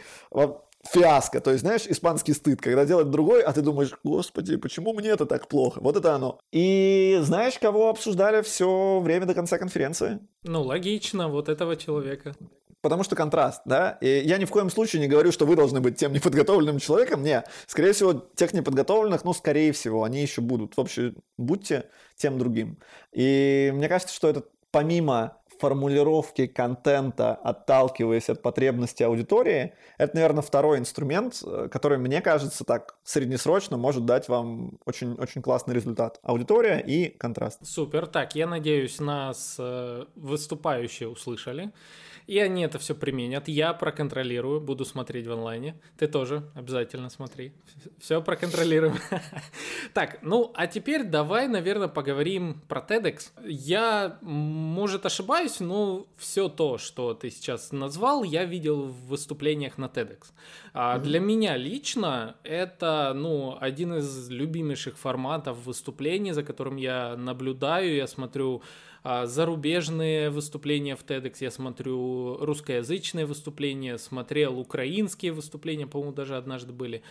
фиаско. То есть, знаешь, испанский стыд, когда делает другой, а ты думаешь, господи, почему мне это так плохо? Вот это оно. И знаешь, кого обсуждали все время до конца конференции? Ну, логично, вот этого человека. Потому что контраст, да? И я ни в коем случае не говорю, что вы должны быть тем неподготовленным человеком. Не, скорее всего, тех неподготовленных, ну, скорее всего, они еще будут. В общем, будьте тем другим. И мне кажется, что это помимо формулировки контента, отталкиваясь от потребностей аудитории, это, наверное, второй инструмент, э, который, мне кажется, так среднесрочно может дать вам очень-очень классный результат. Аудитория и контраст. Супер. Так, я надеюсь, нас э, выступающие услышали и они это все применят. Я проконтролирую, буду смотреть в онлайне. Ты тоже обязательно смотри. Все проконтролируем. <laughs> Так, ну, а теперь давай, наверное, поговорим про TEDx. Я, может, ошибаюсь, но все то, что ты сейчас назвал, я видел в выступлениях на TEDx. А. Для меня лично это, ну, один из любимейших форматов выступлений, за которым я наблюдаю, я смотрю а, зарубежные выступления в TEDx, я смотрю русскоязычные выступления, смотрел украинские выступления, по-моему, даже однажды были.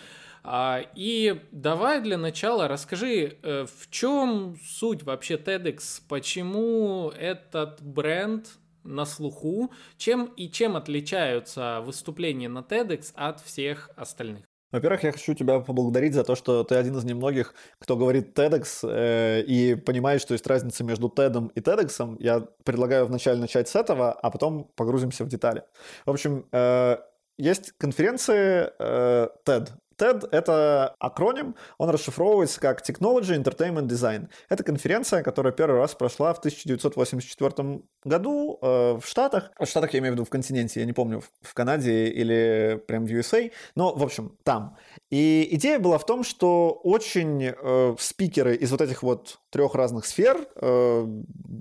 А, и давай для начала расскажи, э, в чем суть вообще TEDx, почему этот бренд на слуху, чем и чем отличаются выступления на TEDx от всех остальных? Во-первых, я хочу тебя поблагодарить за то, что ты один из немногих, кто говорит TEDx э, и понимает, что есть разница между TED и TEDx. Я предлагаю вначале начать с этого, а потом погрузимся в детали. В общем, э, есть конференции э, TED, TED — это акроним, он расшифровывается как Technology Entertainment Design. Это конференция, которая первый раз прошла в 1984 году э, в Штатах. В Штатах я имею в виду в континенте, я не помню, в Канаде или прям в USA, но, в общем, там. И идея была в том, что очень э, спикеры из вот этих вот трех разных сфер, э,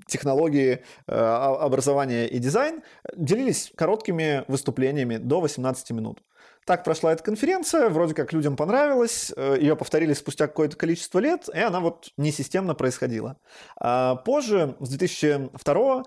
технологии, э, образования и дизайн, делились короткими выступлениями до 18 минут. Так прошла эта конференция, вроде как людям понравилось, э, ее повторили спустя какое-то количество лет, и она вот несистемно происходила. А позже, с 2002 э,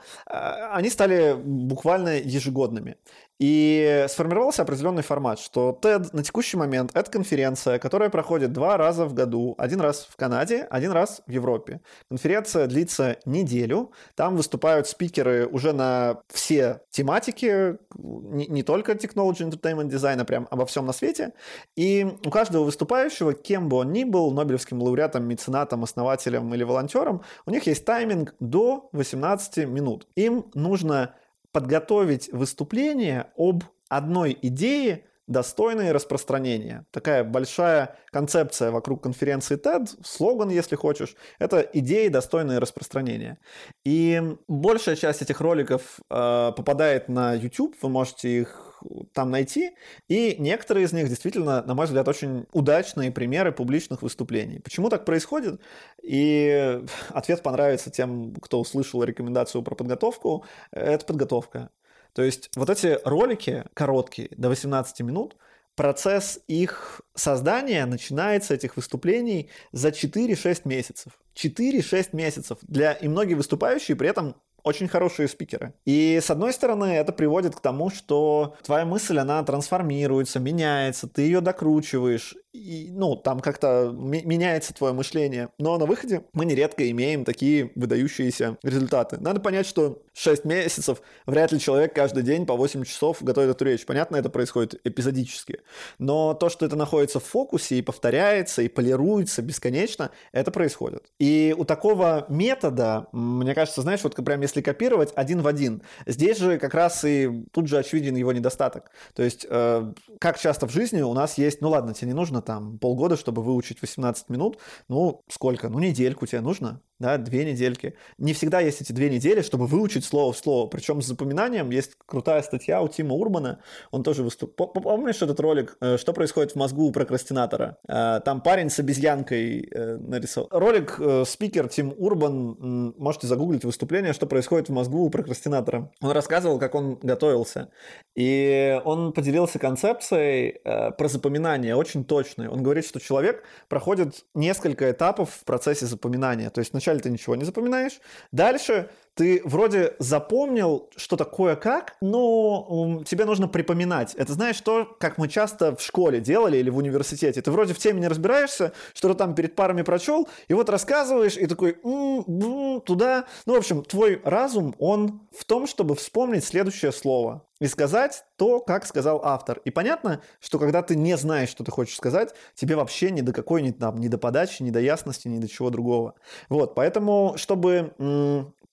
они стали буквально ежегодными. И сформировался определенный формат, что TED на текущий момент это конференция, которая проходит два раза в году. Один раз в Канаде, один раз в Европе. Конференция длится неделю. Там выступают спикеры уже на все тематики, не, не только Technology Entertainment Design, а прям обо всем на свете. И у каждого выступающего, кем бы он ни был, Нобелевским лауреатом, меценатом, основателем или волонтером, у них есть тайминг до 18 минут. Им нужно подготовить выступление об одной идее, достойной распространения. Такая большая концепция вокруг конференции TED, слоган, если хочешь, это идеи, достойные распространения. И большая часть этих роликов э, попадает на YouTube, вы можете их там найти, и некоторые из них действительно, на мой взгляд, очень удачные примеры публичных выступлений. Почему так происходит? И ответ понравится тем, кто услышал рекомендацию про подготовку. Это подготовка. То есть вот эти ролики короткие, до 18 минут, процесс их создания начинается, этих выступлений, за 4-6 месяцев. 4-6 месяцев. Для, и многие выступающие при этом очень хорошие спикеры. И с одной стороны, это приводит к тому, что твоя мысль, она трансформируется, меняется, ты ее докручиваешь, и, ну, там как-то меняется твое мышление. Но на выходе мы нередко имеем такие выдающиеся результаты. Надо понять, что 6 месяцев вряд ли человек каждый день по 8 часов готовит эту речь. Понятно, это происходит эпизодически. Но то, что это находится в фокусе и повторяется, и полируется бесконечно, это происходит. И у такого метода, мне кажется, знаешь, вот прям если копировать один в один, здесь же как раз и тут же очевиден его недостаток. То есть, э, как часто в жизни у нас есть, ну ладно, тебе не нужно там полгода, чтобы выучить 18 минут. Ну, сколько? Ну, недельку тебе нужно да, две недельки. Не всегда есть эти две недели, чтобы выучить слово в слово. Причем с запоминанием есть крутая статья у Тима Урбана. Он тоже выступал. Помнишь этот ролик э, «Что происходит в мозгу у прокрастинатора»? Э, там парень с обезьянкой э, нарисовал. Ролик спикер Тим Урбан, можете загуглить выступление «Что происходит в мозгу у прокрастинатора». Он рассказывал, как он готовился. И он поделился концепцией про запоминание, очень точной. Он говорит, что человек проходит несколько этапов в процессе запоминания. То есть вначале ты ничего не запоминаешь, дальше ты вроде запомнил, что такое как, но тебе нужно припоминать. Это знаешь то, как мы часто в школе делали или в университете. Ты вроде в теме не разбираешься, что-то там перед парами прочел, и вот рассказываешь, и такой м-м-м, туда. Ну, в общем, твой разум, он в том, чтобы вспомнить следующее слово и сказать то, как сказал автор. И понятно, что когда ты не знаешь, что ты хочешь сказать, тебе вообще ни до какой, ни, там, ни до подачи, ни до ясности, ни до чего другого. Вот, поэтому, чтобы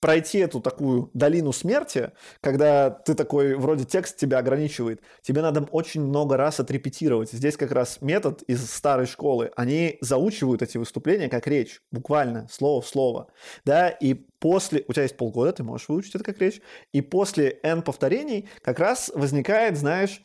пройти эту такую долину смерти, когда ты такой, вроде текст тебя ограничивает, тебе надо очень много раз отрепетировать. Здесь как раз метод из старой школы. Они заучивают эти выступления как речь, буквально, слово в слово. Да, и после, у тебя есть полгода, ты можешь выучить это как речь, и после N повторений как раз возникает, знаешь,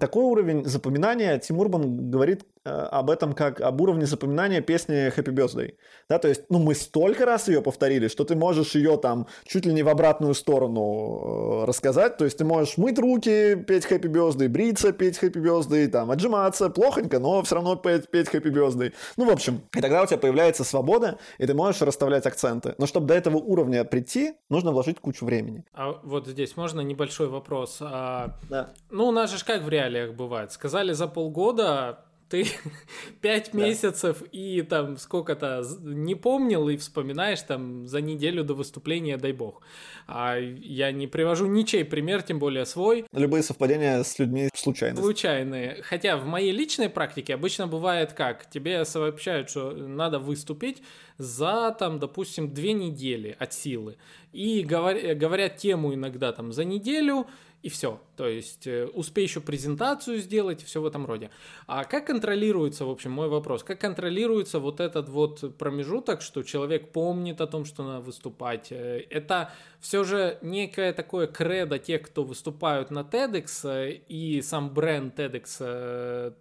такой уровень запоминания, Тим Урбан говорит об этом как об уровне запоминания песни Happy Birthday. Да, то есть, ну, мы столько раз ее повторили, что ты можешь ее там чуть ли не в обратную сторону э, рассказать. То есть, ты можешь мыть руки, петь Happy Birthday, бриться, петь Happy Birthday, там, отжиматься, плохонько, но все равно петь, петь Happy Birthday. Ну, в общем, и тогда у тебя появляется свобода, и ты можешь расставлять акценты. Но чтобы до этого уровня прийти, нужно вложить кучу времени. А вот здесь можно небольшой вопрос? А, да. Ну, у нас же как в реалиях бывает. Сказали за полгода, ты <laughs> пять да. месяцев и там сколько-то не помнил и вспоминаешь там за неделю до выступления, дай бог. А я не привожу ничей пример, тем более свой. Любые совпадения с людьми случайные. Случайные. Хотя в моей личной практике обычно бывает как? Тебе сообщают, что надо выступить за там, допустим, две недели от силы. И говорят, говорят тему иногда там за неделю, и все. То есть э, успей еще презентацию сделать, все в этом роде. А как контролируется, в общем, мой вопрос, как контролируется вот этот вот промежуток, что человек помнит о том, что надо выступать? Э, это все же некое такое кредо тех, кто выступают на TEDx, э, и сам бренд TEDx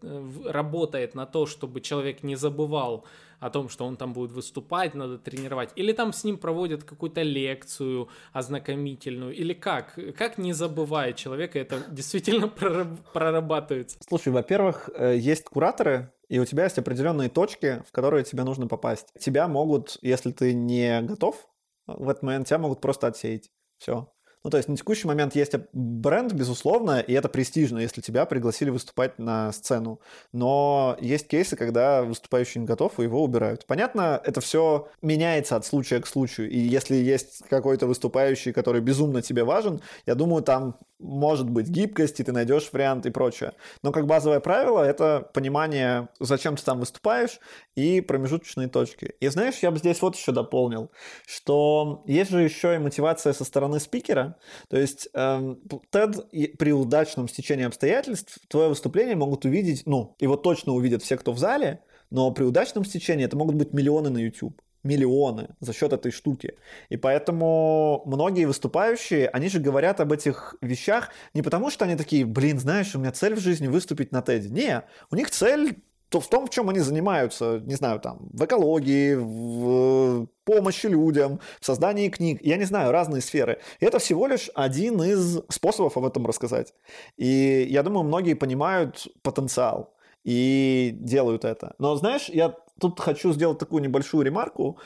работает на то, чтобы человек не забывал о том, что он там будет выступать, надо тренировать, или там с ним проводят какую-то лекцию ознакомительную, или как? Как не забывая человека, это действительно прорабатывается? Слушай, во-первых, э, есть кураторы, и у тебя есть определенные точки, в которые тебе нужно попасть. Тебя могут, если ты не готов в этот момент, тебя могут просто отсеять. Все. Ну, то есть на текущий момент есть бренд, безусловно, и это престижно, если тебя пригласили выступать на сцену. Но есть кейсы, когда выступающий не готов, и его убирают. Понятно, это все меняется от случая к случаю. И если есть какой-то выступающий, который безумно тебе важен, я думаю, там может быть гибкость, и ты найдешь вариант и прочее. Но как базовое правило это понимание, зачем ты там выступаешь, и промежуточные точки. И знаешь, я бы здесь вот еще дополнил, что есть же еще и мотивация со стороны спикера. То есть эм, TED при удачном стечении обстоятельств твое выступление могут увидеть, ну, его точно увидят все, кто в зале, но при удачном стечении это могут быть миллионы на YouTube миллионы за счет этой штуки. И поэтому многие выступающие, они же говорят об этих вещах не потому, что они такие, блин, знаешь, у меня цель в жизни выступить на TED. Не, у них цель то в том, в чем они занимаются, не знаю, там, в экологии, в помощи людям, в создании книг, я не знаю, разные сферы. И это всего лишь один из способов об этом рассказать. И я думаю, многие понимают потенциал и делают это. Но знаешь, я тут хочу сделать такую небольшую ремарку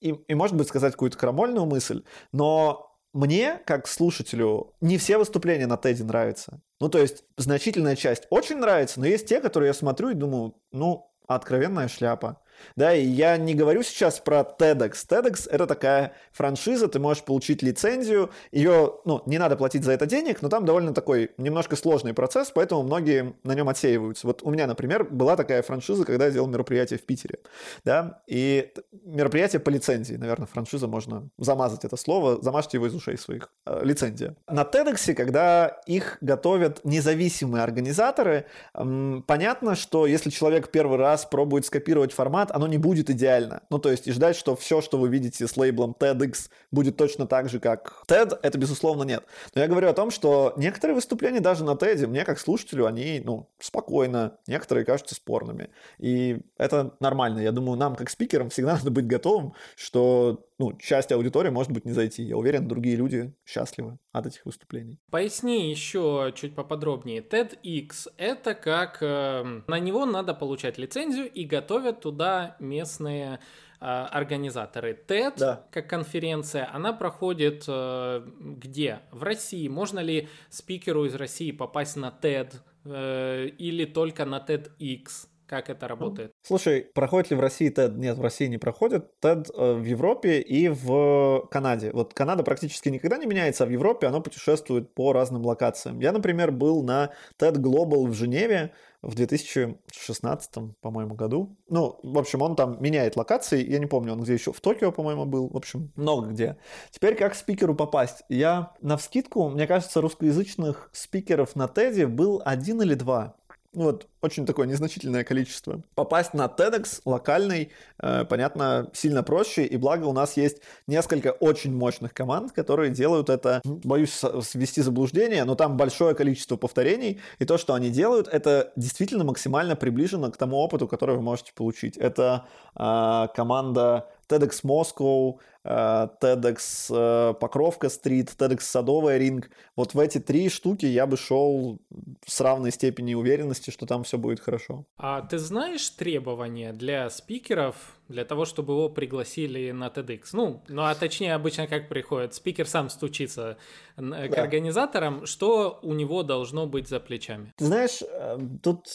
и, и может быть, сказать какую-то крамольную мысль, но мне, как слушателю, не все выступления на Теди нравятся. Ну, то есть, значительная часть очень нравится, но есть те, которые я смотрю и думаю, ну, откровенная шляпа. Да, и я не говорю сейчас про TEDx. TEDx — это такая франшиза, ты можешь получить лицензию, ее, ну, не надо платить за это денег, но там довольно такой немножко сложный процесс, поэтому многие на нем отсеиваются. Вот у меня, например, была такая франшиза, когда я делал мероприятие в Питере, да, и мероприятие по лицензии, наверное, франшиза, можно замазать это слово, замажьте его из ушей своих, э, лицензия. На TEDx, когда их готовят независимые организаторы, понятно, что если человек первый раз пробует скопировать формат, оно не будет идеально. Ну, то есть, и ждать, что все, что вы видите с лейблом TEDx, будет точно так же, как TED, это, безусловно, нет. Но я говорю о том, что некоторые выступления даже на TED, мне как слушателю, они, ну, спокойно, некоторые кажутся спорными. И это нормально. Я думаю, нам, как спикерам, всегда <laughs> надо быть готовым, что ну, часть аудитории может быть не зайти. Я уверен, другие люди счастливы от этих выступлений. Поясни еще чуть поподробнее. TEDx — это как... Э, на него надо получать лицензию и готовят туда местные организаторы. TED, Да. как конференция, она проходит э, где? В России. Можно ли спикеру из России попасть на TED э, или только на TEDx? Как это работает? Слушай, проходит ли в России TED? Нет, в России не проходит. TED э, в Европе и в Канаде. Вот Канада практически никогда не меняется, а в Европе оно путешествует по разным локациям. Я, например, был на TED Global в Женеве в 2016, по-моему, году. Ну, в общем, он там меняет локации. Я не помню, он где еще в Токио, по-моему, был. В общем, много где. Теперь как спикеру попасть? Я на вскидку, мне кажется, русскоязычных спикеров на TED был один или два. Ну вот, очень такое незначительное количество. Попасть на TEDx локальный, э, понятно, сильно проще, и благо у нас есть несколько очень мощных команд, которые делают это, боюсь свести заблуждение, но там большое количество повторений, и то, что они делают, это действительно максимально приближено к тому опыту, который вы можете получить. Это э, команда TEDx Moscow, TEDx э, Покровка Стрит, TEDx Садовая Ринг. Вот в эти три штуки я бы шел с равной степенью уверенности, что там все будет хорошо. А ты знаешь требования для спикеров для того, чтобы его пригласили на TEDx? Ну, ну а точнее обычно как приходит, спикер сам стучится к да. организаторам, что у него должно быть за плечами? Ты знаешь, э, тут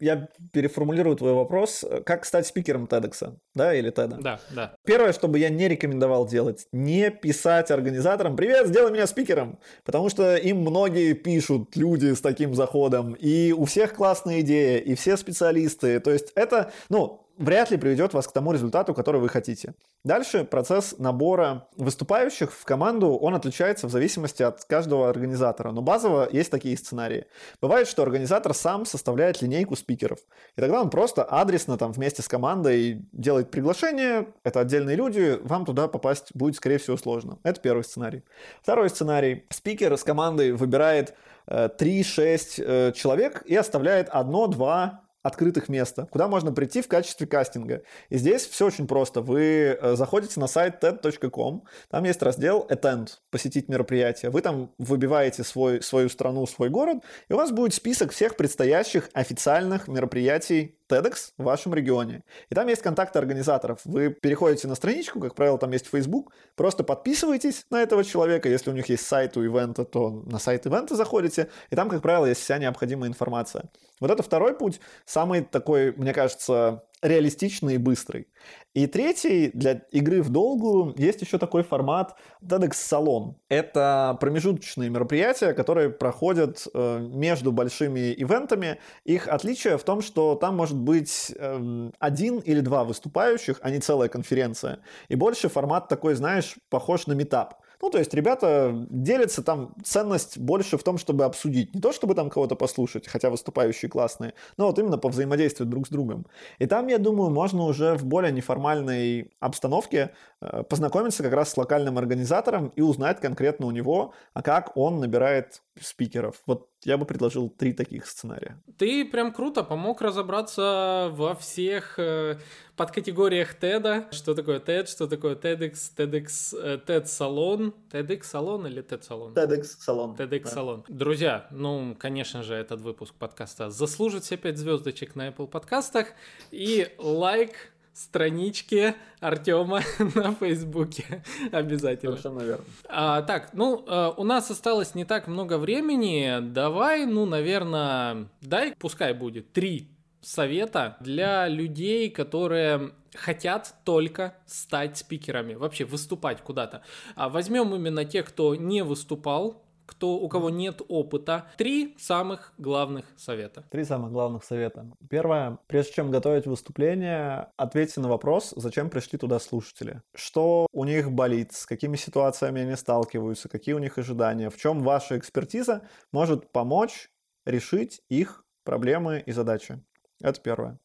я переформулирую твой вопрос, как стать спикером TEDx, да, или TED? Да, да. Первое, что бы я не рекомендовал делать, не писать организаторам «Привет, сделай меня спикером», потому что им многие пишут, люди с таким заходом, и у всех классные идеи, и все специалисты, то есть это, ну, вряд ли приведет вас к тому результату, который вы хотите. Дальше процесс набора выступающих в команду, он отличается в зависимости от каждого организатора. Но базово есть такие сценарии. Бывает, что организатор сам составляет линейку спикеров. И тогда он просто адресно там вместе с командой делает приглашение. Это отдельные люди, вам туда попасть будет, скорее всего, сложно. Это первый сценарий. Второй сценарий. Спикер с командой выбирает 3-6 э, э, человек и оставляет одно-два открытых места, куда можно прийти в качестве кастинга. И здесь все очень просто. Вы э, заходите на сайт TED.com, там есть раздел Attend, посетить мероприятие. Вы там выбиваете свой, свою страну, свой город, и у вас будет список всех предстоящих официальных мероприятий TEDx в вашем регионе. И там есть контакты организаторов. Вы переходите на страничку, как правило, там есть Facebook, просто подписываетесь на этого человека. Если у них есть сайт у ивента, то на сайт ивента заходите, и там, как правило, есть вся необходимая информация. Вот это второй путь, самый такой, мне кажется, реалистичный и быстрый. И третий, для игры в долгую, есть еще такой формат TEDx Salon. Это промежуточные мероприятия, которые проходят э, между большими ивентами. Их отличие в том, что там может быть э, один или два выступающих, а не целая конференция. И больше формат такой, знаешь, похож на метап. Ну, то есть ребята делятся там, ценность больше в том, чтобы обсудить. Не то, чтобы там кого-то послушать, хотя выступающие классные, но вот именно по взаимодействию друг с другом. И там, я думаю, можно уже в более неформальной обстановке э, познакомиться как раз с локальным организатором и узнать конкретно у него, а как он набирает спикеров. Вот я бы предложил три таких сценария. Ты прям круто помог разобраться во всех э, подкатегориях TED. Что такое TED, что такое TEDx, TEDx, э, TED салон, TEDx салон или TED салон? TEDx салон. TEDx да. Друзья, ну, конечно же, этот выпуск подкаста заслужит все пять звездочек на Apple подкастах и лайк страничке Артема <laughs> на Фейсбуке. Обязательно. Совершенно верно. А, так, ну, а, у нас осталось не так много времени. Давай, ну, наверное, дай, пускай будет три совета для людей, которые хотят только стать спикерами, вообще выступать куда-то. А возьмем именно тех, кто не выступал кто, у кого нет опыта. Три самых главных совета. Три самых главных совета. Первое, прежде чем готовить выступление, ответьте на вопрос, зачем пришли туда слушатели. Что у них болит, с какими ситуациями они сталкиваются, какие у них ожидания, в чем ваша экспертиза может помочь решить их проблемы и задачи. Это первое.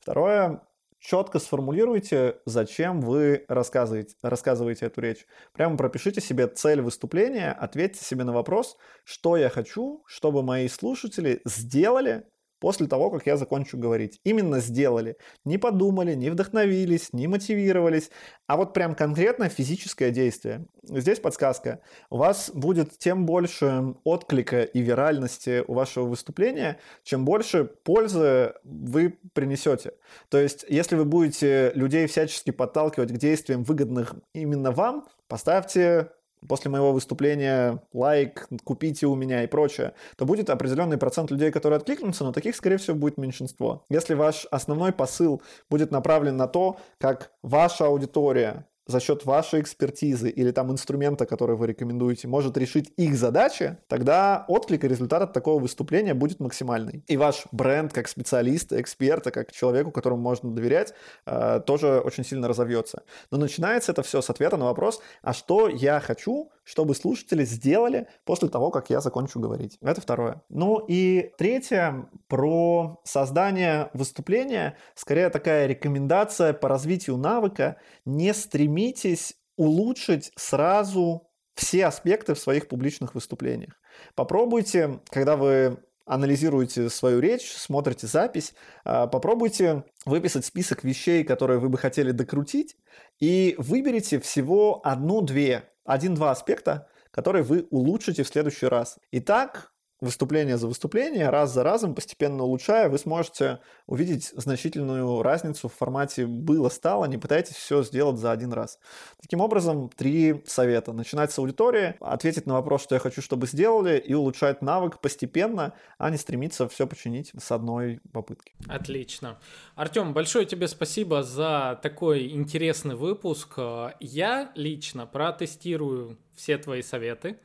Второе, четко сформулируйте, зачем вы рассказываете, рассказываете эту речь. Прямо пропишите себе цель выступления, ответьте себе на вопрос, что я хочу, чтобы мои слушатели сделали, после того, как я закончу говорить. Именно сделали. Не подумали, не вдохновились, не мотивировались, а вот прям конкретно физическое действие. Здесь подсказка. У вас будет тем больше отклика и виральности у вашего выступления, чем больше пользы вы принесете. То есть, если вы будете людей всячески подталкивать к действиям, выгодных именно вам, поставьте после моего выступления лайк, купите у меня и прочее, то будет определенный процент людей, которые откликнутся, но таких, скорее всего, будет меньшинство. Если ваш основной посыл будет направлен на то, как ваша аудитория за счет вашей экспертизы или там инструмента, который вы рекомендуете, может решить их задачи, тогда отклик и результат от такого выступления будет максимальный. И ваш бренд как специалиста, эксперта, как человеку, которому можно доверять, э, тоже очень сильно разовьется. Но начинается это все с ответа на вопрос, а что я хочу, чтобы слушатели сделали после того, как я закончу говорить. Это второе. Ну и третье, про создание выступления, скорее такая рекомендация по развитию навыка, не стремитесь улучшить сразу все аспекты в своих публичных выступлениях. Попробуйте, когда вы анализируете свою речь, смотрите запись, а, попробуйте выписать список вещей, которые вы бы хотели докрутить, и выберите всего одну-две один-два аспекта, которые вы улучшите в следующий раз. Итак, выступление за выступление, раз за разом, постепенно улучшая, вы сможете увидеть значительную разницу в формате было-стало, не пытайтесь все сделать за один раз. Таким образом, три совета. Начинать с аудитории, ответить на вопрос, что я хочу, чтобы сделали, и улучшать навык постепенно, а не стремиться все починить с одной попытки. Отлично. Артем, большое тебе спасибо за такой интересный выпуск. Я лично протестирую все твои советы.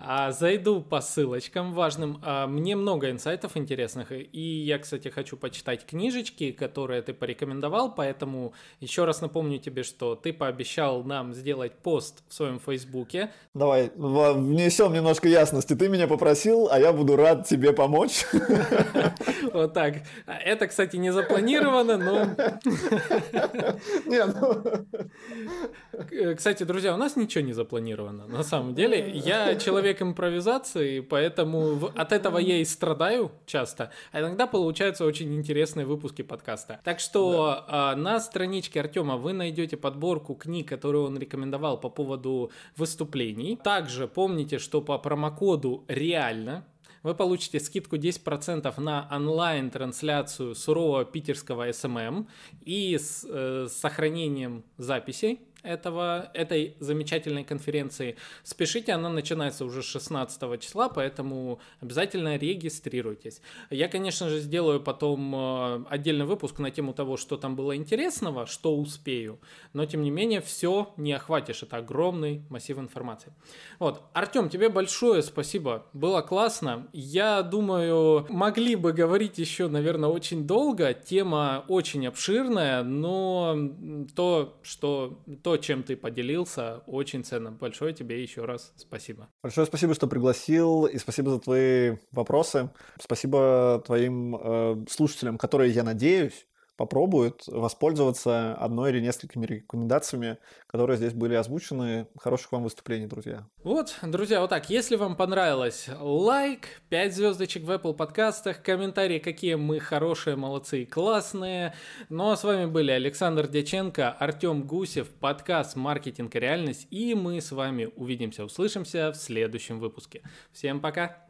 А, зайду по ссылочкам важным. А, мне много инсайтов интересных. И я, кстати, хочу почитать книжечки, которые ты порекомендовал. Поэтому еще раз напомню тебе, что ты пообещал нам сделать пост в своем фейсбуке. Давай, внесем немножко ясности. Ты меня попросил, а я буду рад тебе помочь. <laughs> Вот так. Это, кстати, не запланировано, но... <laughs> Ну. Кстати, друзья, у нас ничего не запланировано на самом деле. Я человек импровизации, поэтому от этого я и страдаю часто. А иногда получаются очень интересные выпуски подкаста. Так что да. на страничке Артема вы найдете подборку книг, которые он рекомендовал по поводу выступлений. Также помните, что по промокоду реально вы получите скидку 10% на онлайн-трансляцию сурового питерского SMM и с, э, с сохранением записей этого, этой замечательной конференции. Спешите, она начинается уже 16 числа, поэтому обязательно регистрируйтесь. Я, конечно же, сделаю потом э, отдельный выпуск на тему того, что там было интересного, что успею, но тем не менее все не охватишь, это огромный массив информации. Вот, Артем, тебе большое спасибо, было классно. Я думаю, могли бы говорить еще, наверное, очень долго, тема очень обширная, но то, что то, чем ты поделился, очень ценно. Большое тебе еще раз спасибо. Большое спасибо, что пригласил, и спасибо за твои вопросы. Спасибо твоим э, слушателям, которые, я надеюсь, попробуют воспользоваться одной или несколькими рекомендациями, которые здесь были озвучены. Хороших вам выступлений, друзья. Вот, друзья, вот так. Если вам понравилось, лайк, 5 звездочек в Apple подкастах, комментарии, какие мы хорошие, молодцы и классные. Ну а с вами были Александр Дяченко, Артем Гусев, подкаст «Маркетинг и реальность». И мы с вами увидимся, услышимся в следующем выпуске. Всем пока!